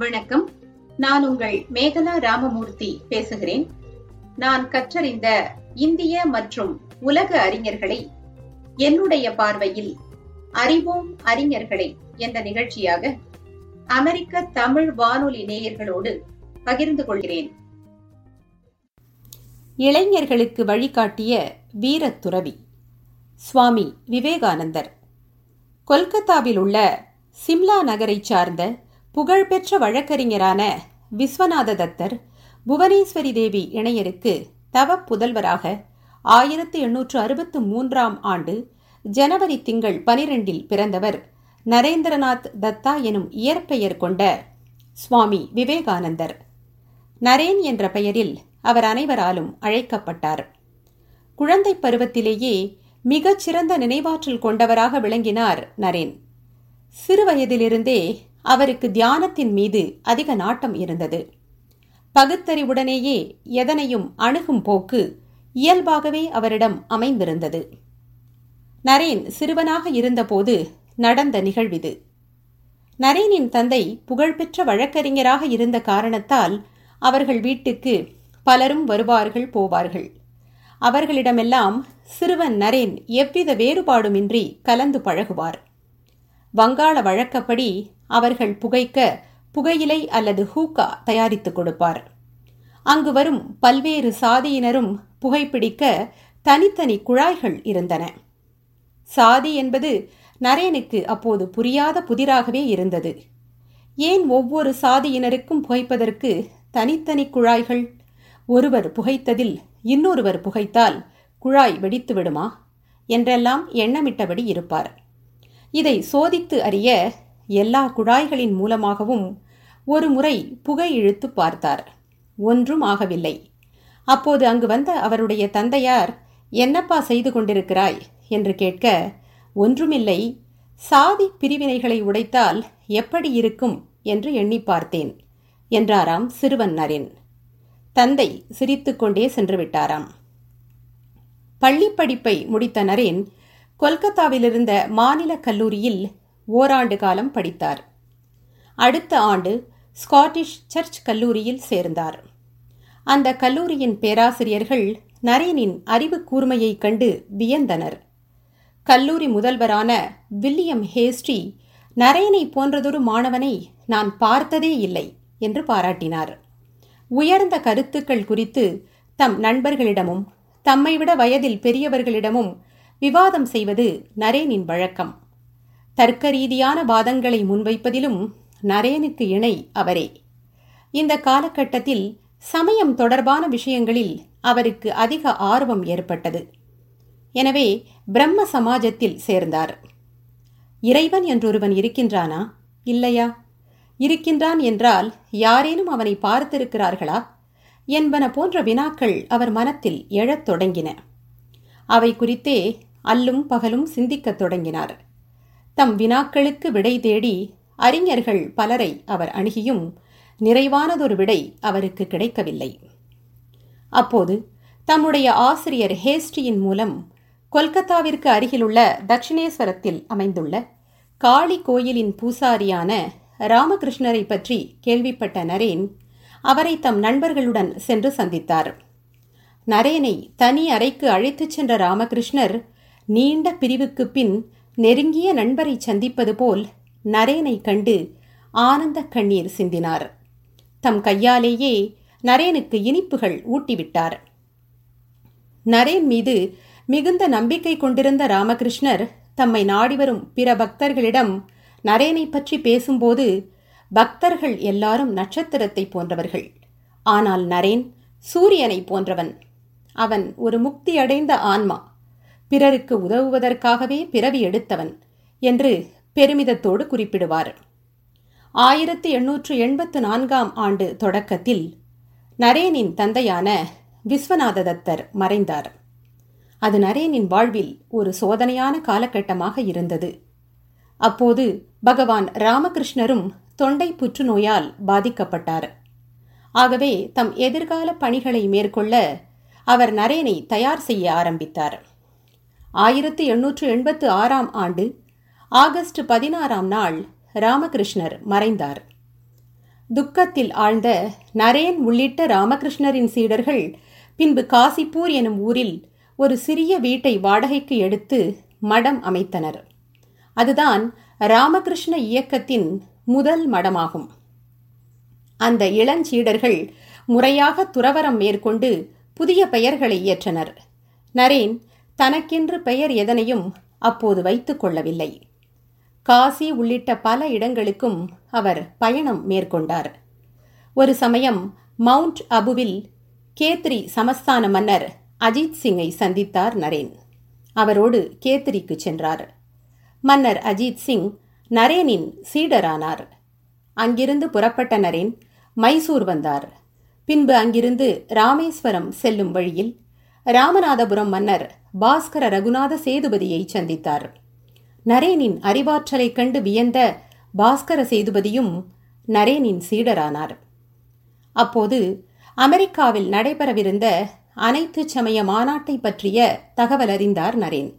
வணக்கம். நான் உங்கள் மேகலா ராமமூர்த்தி பேசுகிறேன். நான் கற்றறிந்த இந்திய மற்றும் உலக அறிஞர்களை என்னுடைய பார்வையில் அறிவோம் அறிஞர்களை என்ற நிகழ்ச்சியாக அமெரிக்க தமிழ் வானொலி நேயர்களோடு பகிர்ந்து கொள்கிறேன். இளைஞர்களுக்கு வழிகாட்டிய வீரத்துறவி சுவாமி விவேகானந்தர். கொல்கத்தாவில் உள்ள சிம்லா நகரைச் சார்ந்த புகழ்பெற்ற வழக்கறிஞரான விஸ்வநாத தத்தர் புவனேஸ்வரி தேவி இணையருக்கு தவ புதல்வராக ஆயிரத்து எண்ணூற்று அறுபத்து மூன்றாம் ஆண்டு ஜனவரி திங்கள் பனிரெண்டில் பிறந்தவர் நரேந்திரநாத் தத்தா எனும் இயற்பெயர் கொண்ட சுவாமி விவேகானந்தர். நரேன் என்ற பெயரில் அவர் அனைவராலும் அழைக்கப்பட்டார். குழந்தை பருவத்திலேயே மிகச்சிறந்த நினைவாற்றல் கொண்டவராக விளங்கினார் நரேன். சிறுவயதிலிருந்தே அவருக்கு தியானத்தின் மீது அதிக நாட்டம் இருந்தது. பகுத்தறிவுடனேயே எதனையும் அணுகும் போக்கு இயல்பாகவே அவரிடம் அமைந்திருந்தது. நரேன் சிறுவனாக இருந்தபோது நடந்த நிகழ்விது. நரேனின் தந்தை புகழ்பெற்ற வழக்கறிஞராக இருந்த காரணத்தால் அவர்கள் வீட்டுக்கு பலரும் வருவார்கள் போவார்கள். அவர்களிடமெல்லாம் சிறுவன் நரேன் எவ்வித வேறுபாடுமின்றி கலந்து பழகுவார். வங்காள வழக்கப்படி அவர்கள் புகைக்க புகையிலை அல்லது ஹூக்கா தயாரித்துக் கொடுப்பார். அங்கு வரும் பல்வேறு சாதியினரும் புகைப்பிடிக்க தனித்தனி குழாய்கள் இருந்தன. சாதி என்பது நரேனுக்கு அப்போது புரியாத புதிராகவே இருந்தது. ஏன் ஒவ்வொரு சாதியினருக்கும் புகைப்பதற்கு தனித்தனி குழாய்கள்? ஒருவர் புகைத்ததில் இன்னொருவர் புகைத்தால் குழாய் வெடித்து விடுமா? என்றெல்லாம் எண்ணமிட்டபடி இருப்பார். இதை சோதித்து அறிய எல்லா குழாய்களின் மூலமாகவும் ஒரு முறை புகை இழுத்து பார்த்தார். ஒன்றும் ஆகவில்லை. அப்போது அங்கு வந்த அவருடைய தந்தையார் என்னப்பா செய்து கொண்டிருக்கிறாய்? என்று கேட்க ஒன்றுமில்லை. சாதி பிரிவினைகளை உடைத்தால் எப்படி இருக்கும்? என்று எண்ணி பார்த்தேன் என்றாராம் சிறுவன் நரேன் தந்தை சிரித்துக்கொண்டே சென்று விட்டாராம். பள்ளி படிப்பை முடித்த நரேன் கொல்கத்தாவிலிருந்த மாநில கல்லூரியில் ஓராண்டு காலம் படித்தார். அடுத்த ஆண்டு ஸ்காட்டிஷ் சர்ச் கல்லூரியில் சேர்ந்தார். அந்த கல்லூரியின் பேராசிரியர்கள் நரேனின் அறிவு கூர்மையைக் கண்டு வியந்தனர். கல்லூரி முதல்வரான வில்லியம் ஹேஸ்டி நரேனை போன்றதொரு மாணவனை நான் பார்த்ததே இல்லை என்று பாராட்டினார். உயர்ந்த கருத்துக்கள் குறித்து தம் நண்பர்களிடமும் தம்மை விட வயதில் பெரியவர்களிடமும் விவாதம் செய்வது நரேனின் வழக்கம். தர்க்க ரீதியான வாதங்களை முன்வைப்பதிலும் நரேனுக்கு இணை அவரே. இந்த காலகட்டத்தில் சமயம் தொடர்பான விஷயங்களில் அவருக்கு அதிக ஆர்வம் ஏற்பட்டது. எனவே பிரம்ம சமாஜத்தில் சேர்ந்தார். இறைவன் என்றொருவன் இருக்கின்றானா? இல்லையா? இருக்கின்றான் என்றால் யாரேனும் அவனை பார்த்திருக்கிறார்களா? என்பன போன்ற வினாக்கள் அவர் மனத்தில் எழத் தொடங்கின. அவை குறித்தே அல்லும் பகலும் சிந்திக்கத் தொடங்கினார். தம் வினாக்களுக்கு விடை தேடி அறிஞர்கள் பலரை அவர் அணுகியும் நிறைவானதொரு விடை அவருக்கு கிடைக்கவில்லை. அப்போது தம்முடைய ஆசிரியர் ஹேஸ்டியின் மூலம் கொல்கத்தாவிற்கு அருகிலுள்ள தட்சிணேஸ்வரத்தில் அமைந்துள்ள காளி கோயிலின் பூசாரியான ராமகிருஷ்ணரை பற்றி கேள்விப்பட்ட நரேன் அவரை தம் நண்பர்களுடன் சென்று சந்தித்தார். நரேனை தனி அறைக்கு அழைத்துச் சென்ற ராமகிருஷ்ணர் நீண்ட பிரிவுக்கு பின் நெருங்கிய நண்பரை சந்திப்பது போல் நரேனை கண்டு ஆனந்த கண்ணீர் சிந்தினார். தம் கையாலேயே நரேனுக்கு இனிப்புகள் ஊட்டிவிட்டார். நரேன் மீது மிகுந்த நம்பிக்கை கொண்டிருந்த ராமகிருஷ்ணர் தம்மை நாடிவரும் பிற பக்தர்களிடம் நரேனை பற்றி பேசும்போது பக்தர்கள் எல்லாரும் நட்சத்திரத்தை போன்றவர்கள். ஆனால் நரேன் சூரியனை போன்றவன். அவன் ஒரு முக்தி அடைந்த ஆன்மா. பிறருக்கு உதவுவதற்காகவே பிறவி எடுத்தவன் என்று பெருமிதத்தோடு குறிப்பிடுவார். ஆயிரத்தி எண்ணூற்று எண்பத்து நான்காம் ஆண்டு தொடக்கத்தில் நரேனின் தந்தையான விஸ்வநாத தத்தர் மறைந்தார். அது நரேனின் வாழ்வில் ஒரு சோதனையான காலகட்டமாக இருந்தது. அப்போது பகவான் ராமகிருஷ்ணரும் தொண்டை புற்றுநோயால் பாதிக்கப்பட்டார். ஆகவே தம் எதிர்கால பணிகளை மேற்கொள்ள அவர் நரேனை தயார் செய்ய ஆரம்பித்தார். ஆயிரத்து எண்ணூற்று எண்பத்து ஆறாம் ஆண்டு ஆகஸ்ட் பதினாறாம் நாள் ராமகிருஷ்ணர் மறைந்தார். துக்கத்தில் ஆழ்ந்த நரேன் உள்ளிட்ட ராமகிருஷ்ணரின் சீடர்கள் பின்பு காசிப்பூர் எனும் ஊரில் ஒரு சிறிய வீட்டை வாடகைக்கு எடுத்து மடம் அமைத்தனர். அதுதான் ராமகிருஷ்ண இயக்கத்தின் முதல் மடமாகும். அந்த இளஞ்சீடர்கள் முறையாக துறவரம் மேற்கொண்டு புதிய பெயர்களை இயற்றனர். நரேன் தனக்கென்று பெயர் எதனையும் அப்போது வைத்துக் கொள்ளவில்லை. காசி உள்ளிட்ட பல இடங்களுக்கும் அவர் பயணம் மேற்கொண்டார். ஒரு சமயம் மவுண்ட் அபுவில் கேத்ரி சமஸ்தான மன்னர் அஜித் சிங்கை சந்தித்தார் நரேன். அவரோடு கேத்ரிக்கு சென்றார். மன்னர் அஜித் சிங் நரேனின் சீடரானார். அங்கிருந்து புறப்பட்ட நரேன் மைசூர் வந்தார். பின்பு அங்கிருந்து ராமேஸ்வரம் செல்லும் வழியில் ராமநாதபுரம் மன்னர் பாஸ்கர ரகுநாத சேதுபதியை சந்தித்தார். நரேனின் அறிவாற்றலைக் கண்டு வியந்த பாஸ்கர சேதுபதியும் நரேனின் சீடரானார். அப்போது அமெரிக்காவில் நடைபெறவிருந்த அனைத்து சமய மாநாட்டை பற்றிய தகவல் அறிந்தார் நரேன்.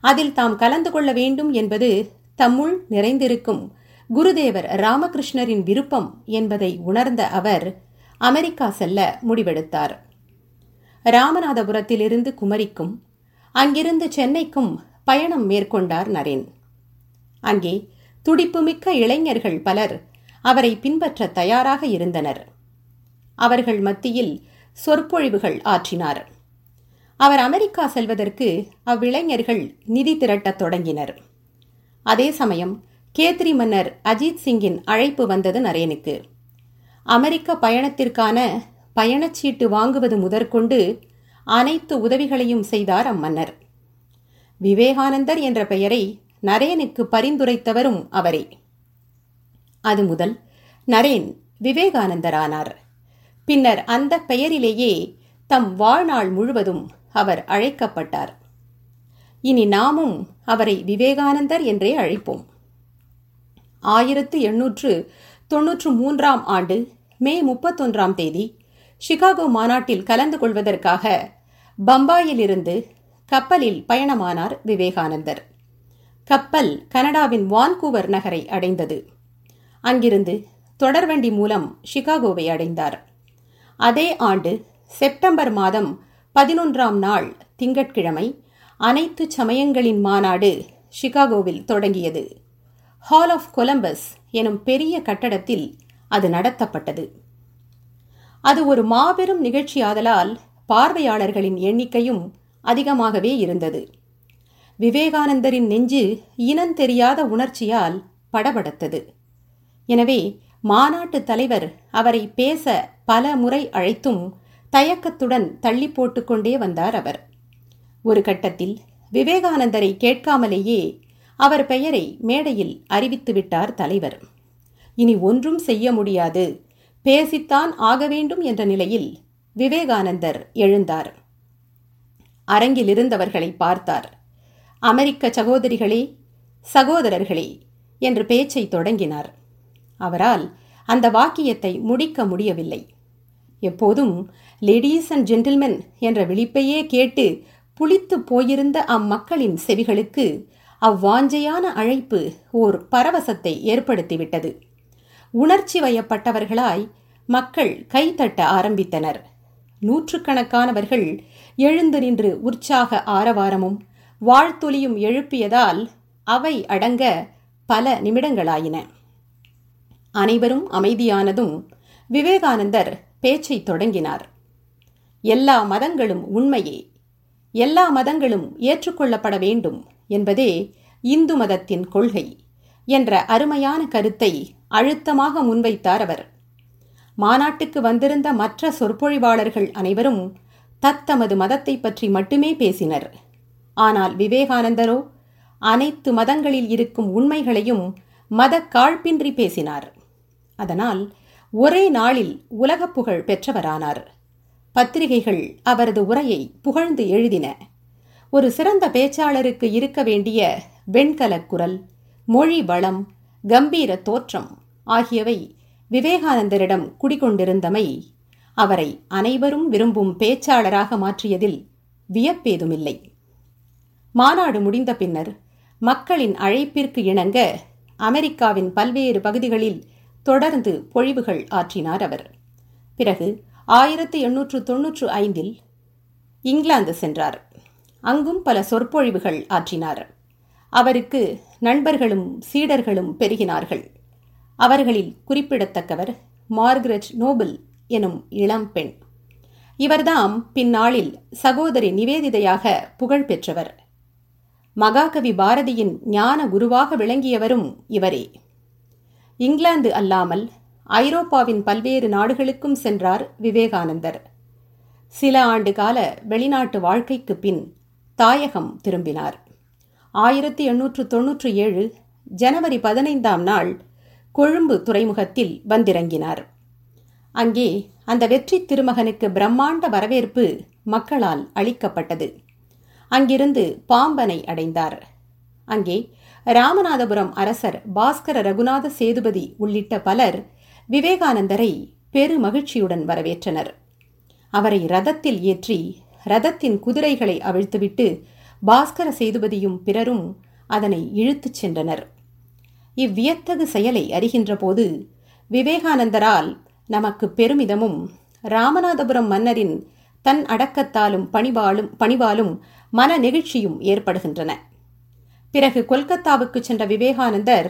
அதில் தாம் கலந்து கொள்ள வேண்டும் என்பது தம்முள் நிறைந்திருக்கும் குருதேவர் ராமகிருஷ்ணரின் விருப்பம் என்பதை உணர்ந்த அவர் அமெரிக்கா செல்ல முடிவெடுத்தார். ராமநாதபுரத்திலிருந்து குமரிக்கும் அங்கிருந்து சென்னைக்கும் பயணம் மேற்கொண்டார் நரேன். அங்கே துடிப்புமிக்க இளைஞர்கள் பலர் அவரை பின்பற்ற தயாராக இருந்தனர். அவர்கள் மத்தியில் சொற்பொழிவுகள் ஆற்றினார். அவர் அமெரிக்கா செல்வதற்கு அவ்விளைஞர்கள் நிதி திரட்டத் தொடங்கினர். அதே சமயம் கேத்ரி மன்னர் அஜித் சிங்கின் அழைப்பு வந்தது நரேனுக்கு. அமெரிக்க பயணத்திற்கான பயணச்சீட்டு வாங்குவது முதற்கொண்டு அனைத்து உதவிகளையும் செய்தார் அம்மன்னர். விவேகானந்தர் என்ற பெயரை நரேனுக்கு பரிந்துரைத்தவரும் அவரே. அது முதல் நரேன் விவேகானந்தரானார். பின்னர் அந்த பெயரிலேயே தம் வாழ்நாள் முழுவதும் அவர் அழைக்கப்பட்டார். இனி நாமும் அவரை விவேகானந்தர் என்றே அழைப்போம். ஆயிரத்து எண்ணூற்று தொன்னூற்று மூன்றாம் ஆண்டு மே முப்பத்தொன்றாம் தேதி சிகாகோ மாநாட்டில் கலந்து கொள்வதற்காக பம்பாயிலிருந்து கப்பலில் பயணமானார் விவேகானந்தர். கப்பல் கனடாவின் வான்கூவர் நகரை அடைந்தது. அங்கிருந்து தொடர்வண்டி மூலம் சிகாகோவை அடைந்தார். அதே ஆண்டு செப்டம்பர் மாதம் பதினொன்றாம் நாள் திங்கட்கிழமை அனைத்து சமயங்களின் மாநாடு சிகாகோவில் தொடங்கியது. ஹால் ஆஃப் கொலம்பஸ் எனும் பெரிய கட்டடத்தில் அது நடத்தப்பட்டது. அது ஒரு மாபெரும் நிகழ்ச்சியாதலால் பார்வையாளர்களின் எண்ணிக்கையும் அதிகமாகவே இருந்தது. விவேகானந்தரின் நெஞ்சு இனந்தெரியாத உணர்ச்சியால் படபடத்தது. எனவே மாநாட்டு தலைவர் அவரை பேச பல முறை அழைத்தும் தயக்கத்துடன் தள்ளி போட்டுக்கொண்டே வந்தார் அவர். ஒரு கட்டத்தில் விவேகானந்தரை கேட்காமலேயே அவர் பெயரை மேடையில் அறிவித்துவிட்டார் தலைவர். இனி ஒன்றும் செய்ய முடியாது. பேசித்தான் ஆக வேண்டும் என்ற நிலையில் விவேகானந்தர் எழுந்தார். அரங்கில் இருந்தவர்களை பார்த்தார். அமெரிக்க சகோதரிகளே சகோதரர்களே என்று பேச்சை தொடங்கினார். அவரால் அந்த வாக்கியத்தை முடிக்க முடியவில்லை. எப்போதும் லேடீஸ் அண்ட் ஜென்டில்மென் என்ற விழிப்பையே கேட்டு புளித்து போயிருந்த அம்மக்களின் செவிகளுக்கு அவ்வாஞ்சையான அழைப்பு ஓர் பரவசத்தை ஏற்படுத்திவிட்டது. உணர்ச்சி வயப்பட்டவர்களாய் மக்கள் கைத்தட்ட ஆரம்பித்தனர். நூற்றுக்கணக்கானவர்கள் எழுந்து நின்று உற்சாக ஆரவாரமும் வாழ்த்தொலியும் எழுப்பியதால் அவை அடங்க பல நிமிடங்களாயின. அனைவரும் அமைதியானதும் விவேகானந்தர் பேச்சை தொடங்கினார். எல்லா மதங்களும் உண்மையே. எல்லா மதங்களும் ஏற்றுக்கொள்ளப்பட வேண்டும் என்பதே இந்து மதத்தின் கொள்கை. என்ற அருமையான கருத்தை அழுத்தமாக முன்வைத்தார் அவர். மாநாட்டுக்கு வந்திருந்த மற்ற சொற்பொழிவாளர்கள் அனைவரும் தத்தமது மதத்தை பற்றி மட்டுமே பேசினர். ஆனால் விவேகானந்தரோ அனைத்து மதங்களில் இருக்கும் உண்மைகளையும் மத காழ்ப்பின்றி பேசினார். அதனால் ஒரே நாளில் உலக புகழ் பெற்றவரானார். பத்திரிகைகள் அவரது உரையை புகழ்ந்து எழுதின. ஒரு சிறந்த பேச்சாளருக்கு இருக்க வேண்டிய வெண்கலக் குரல் மொழி வளம் கம்பீர தோற்றம் ஆகியவை விவேகானந்தரிடம் குடிகொண்டிருந்தமை அவரை அனைவரும் விரும்பும் பேச்சாளராக மாற்றியதில் வியப்பேதுமில்லை. மாநாடு முடிந்த பின்னர் மக்களின் அழைப்பிற்கு இணங்க அமெரிக்காவின் பல்வேறு பகுதிகளில் தொடர்ந்து பொழிவுகள் ஆற்றினார் அவர். பிறகு ஆயிரத்தி எண்ணூற்று தொன்னூற்று ஐந்தில் இங்கிலாந்து சென்றார். அங்கும் பல சொற்பொழிவுகள் ஆற்றினார். அவருக்கு நண்பர்களும் சீடர்களும் பெருகினார்கள். அவர்களில் குறிப்பிடத்தக்கவர் மார்கரெட் நோபல் எனும் இளம் பெண். இவர்தாம் பின்னாளில் சகோதரி நிவேதிதையாக புகழ் பெற்றவர். மகாகவி பாரதியின் ஞான குருவாக விளங்கியவரும் இவரே. இங்கிலாந்து அல்லாமல் ஐரோப்பாவின் பல்வேறு நாடுகளுக்கும் சென்றார் விவேகானந்தர். சில ஆண்டு கால வெளிநாட்டு வாழ்க்கைக்கு பின் தாயகம் திரும்பினார். ஆயிரத்தி எண்ணூற்று தொன்னூற்று ஏழு ஜனவரி பதினைந்தாம் நாள் கொழும்பு துறைமுகத்தில் வந்திறங்கினார். அங்கே அந்த வெற்றி திருமகனுக்கு பிரம்மாண்ட வரவேற்பு மக்களால் அளிக்கப்பட்டது. அங்கிருந்து பாம்பனை அடைந்தார். அங்கே ராமநாதபுரம் அரசர் பாஸ்கர ரகுநாத சேதுபதி உள்ளிட்ட பலர் விவேகானந்தரை பெரு மகிழ்ச்சியுடன் வரவேற்றனர். அவரை ரதத்தில் ஏற்றி ரதத்தின் குதிரைகளை அவிழ்த்துவிட்டு பாஸ்கர சேதுபதியும் பிறரும் அதனை இழுத்துச் சென்றனர். இவ்வியத்தகு செயலை அறிகின்ற போது விவேகானந்தரால் நமக்கு பெருமிதமும் ராமநாதபுரம் மன்னரின் தன் அடக்கத்தாலும் பணிபாலும் பணிவாலும் மன நெகிழ்ச்சியும் ஏற்படுகின்றன. பிறகு கொல்கத்தாவுக்கு சென்ற விவேகானந்தர்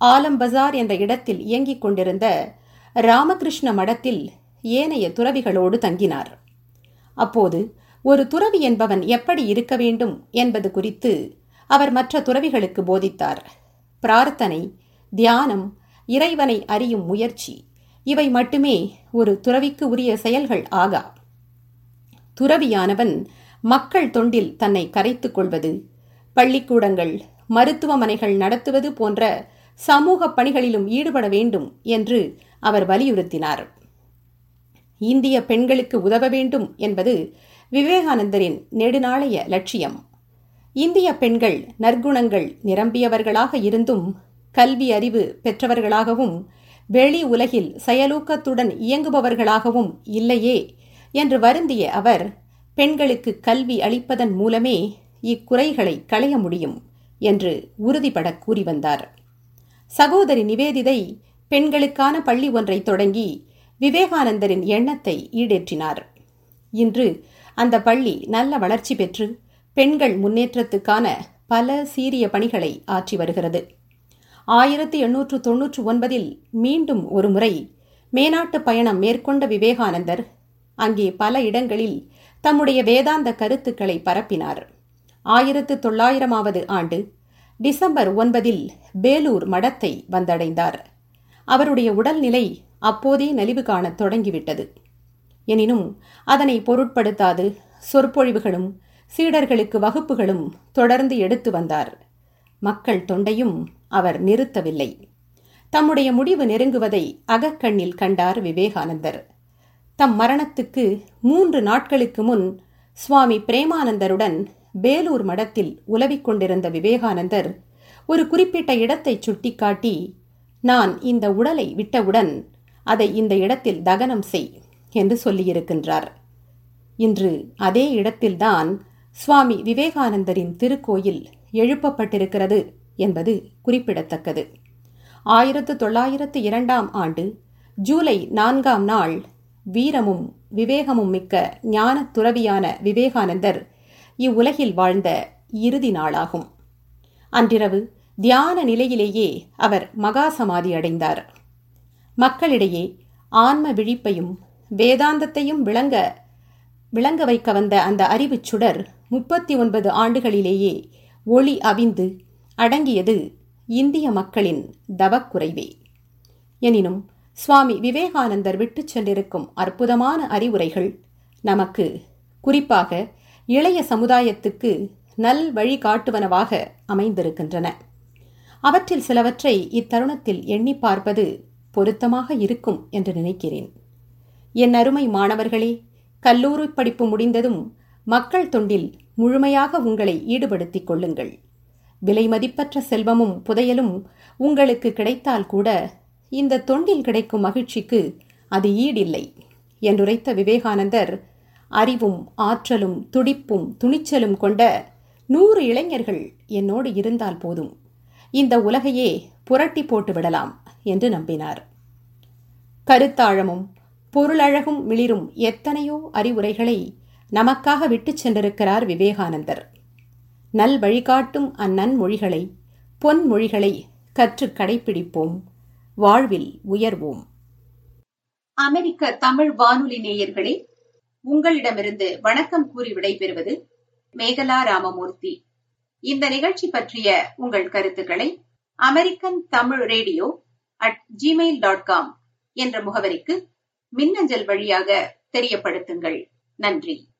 ஆலம் பஜார் என்ற இடத்தில் இயங்கிக் கொண்டிருந்த ராமகிருஷ்ண மடத்தில் ஏனைய துறவிகளோடு தங்கினார். அப்போது ஒரு துறவி என்பவன் எப்படி இருக்க வேண்டும் என்பது குறித்து அவர் மற்ற துறவிகளுக்கு போதித்தார். பிரார்த்தனை தியானம் இறைவனை அறியும் முயற்சி இவை மட்டுமே ஒரு துறவிக்கு உரிய செயல்கள் ஆகா. துறவியானவன் மக்கள் தொண்டில் தன்னை கரைத்துக் கொள்வது பள்ளிக்கூடங்கள் மருத்துவமனைகள் நடத்துவது போன்ற சமூக பணிகளிலும் ஈடுபட வேண்டும் என்று அவர் வலியுறுத்தினார். இந்திய பெண்களுக்கு உதவ வேண்டும் என்பது விவேகானந்தரின் நெடுநாளைய லட்சியம். இந்திய பெண்கள் நற்குணங்கள் நிரம்பியவர்களாக இருந்தும் கல்வி அறிவு பெற்றவர்களாகவும் வெளி உலகில் செயலூக்கத்துடன் இயங்குபவர்களாகவும் இல்லையே என்று வருந்திய அவர் பெண்களுக்கு கல்வி அளிப்பதன் மூலமே இக்குறைகளை களைய முடியும் என்று உறுதிபட கூறி வந்தார். சகோதரி நிவேதிதை பெண்களுக்கான பள்ளி ஒன்றை தொடங்கி விவேகானந்தரின் எண்ணத்தை ஈடேற்றினார். இன்று அந்த பள்ளி நல்ல வளர்ச்சி பெற்று பெண்கள் முன்னேற்றத்துக்கான பல சீரிய பணிகளை ஆற்றி வருகிறது. ஆயிரத்தி எண்ணூற்று தொன்னூற்று ஒன்பதில் மீண்டும் ஒருமுறை மேனாட்டு பயணம் மேற்கொண்ட விவேகானந்தர் அங்கே பல இடங்களில் தம்முடைய வேதாந்த கருத்துக்களை பரப்பினார். ஆயிரத்து தொள்ளாயிரமாவது ஆண்டு டிசம்பர் ஒன்பதில் பேலூர் மடத்தை வந்தடைந்தார். அவருடைய உடல்நிலை அப்போதே நலிவு காணத் தொடங்கிவிட்டது. எனினும் அதனை பொருட்படுத்தாது. சொற்பொழிவுகளும் சீடர்களுக்கு வகுப்புகளும் தொடர்ந்து எடுத்து வந்தார். மக்கள் தொண்டையும் அவர் நிறுத்தவில்லை. தம்முடைய முடிவு நெருங்குவதை அகக்கண்ணில் கண்டார் விவேகானந்தர். தம் மரணத்துக்கு மூன்று நாட்களுக்கு முன் சுவாமி பிரேமானந்தருடன் பேலூர் மடத்தில் உலவிக் கொண்டிருந்த விவேகானந்தர் ஒரு குறிப்பிட்ட இடத்தை சுட்டிக்காட்டி நான் இந்த உடலை விட்டவுடன் அதை இந்த இடத்தில் தகனம் செய். என்று சொல்லியிருக்கின்றார். இன்று அதே இடத்தில்தான் சுவாமி விவேகானந்தரின் திருக்கோயில் எழுப்பப்பட்டிருக்கிறது என்பது குறிப்பிடத்தக்கது. ஆயிரத்து தொள்ளாயிரத்து இரண்டாம் ஆண்டு ஜூலை நான்காம் நாள் வீரமும் விவேகமும் மிக்க ஞான துறவியான விவேகானந்தர் இவ்வுலகில் வாழ்ந்த இறுதி நாளாகும். அன்றிரவு தியான நிலையிலேயே அவர் மகா சமாதி அடைந்தார். மக்களிடையே ஆன்ம விழிப்பையும் வேதாந்தத்தையும் விளங்க விளங்க வைக்க வந்த அந்த அறிவுச் சுடர் முப்பத்தி ஒன்பது ஆண்டுகளிலேயே ஒளி அவிந்து அடங்கியது இந்திய மக்களின் தவக்குறைவே. எனினும் சுவாமி விவேகானந்தர் விட்டுச் சென்றிருக்கும் அற்புதமான அறிவுரைகள் நமக்கு குறிப்பாக இளைய சமுதாயத்துக்கு நல் வழிகாட்டுவனவாக அமைந்திருக்கின்றன. அவற்றில் சிலவற்றை இத்தருணத்தில் எண்ணி பார்ப்பது பொருத்தமாக இருக்கும் என்று நினைக்கிறேன். என் அருமை மாணவர்களே கல்லூரி படிப்பு முடிந்ததும் மக்கள் தொண்டில் முழுமையாக உங்களை ஈடுபடுத்திக் கொள்ளுங்கள். விலை மதிப்பற்ற செல்வமும் புதையலும் உங்களுக்கு கிடைத்தால் கூட இந்த தொண்டில் கிடைக்கும் மகிழ்ச்சிக்கு அது ஈடில்லை என்றுரைத்த விவேகானந்தர் அறிவும் ஆற்றலும் துடிப்பும் துணிச்சலும் கொண்ட நூறு இளைஞர்கள் என்னோடு இருந்தால் போதும். இந்த உலகையே புரட்டி போட்டு விடலாம் என்று நம்பினார். கருத்தாழமும் பொருளழகும் மிளிரும் எத்தனையோ அறிவுரைகளை நமக்காக விட்டுச் சென்றிருக்கிறார் விவேகானந்தர். நல் வழிகாட்டும் அந்நன்மொழிகளை பொன்மொழிகளை கற்று கடைபிடிப்போம் வாழ்வில் உயர்வோம். அமெரிக்க தமிழ் வானொலி நேயர்களே உங்களிடமிருந்து வணக்கம் கூறி விடைபெறுவது மேகலா ராமமூர்த்தி. இந்த நிகழ்ச்சி பற்றிய உங்கள் கருத்துக்களை American Tamil radio at Gmail dot com என்ற முகவரிக்கு மின்னஞ்சல் வழியாக தெரியப்படுத்துங்கள். நன்றி.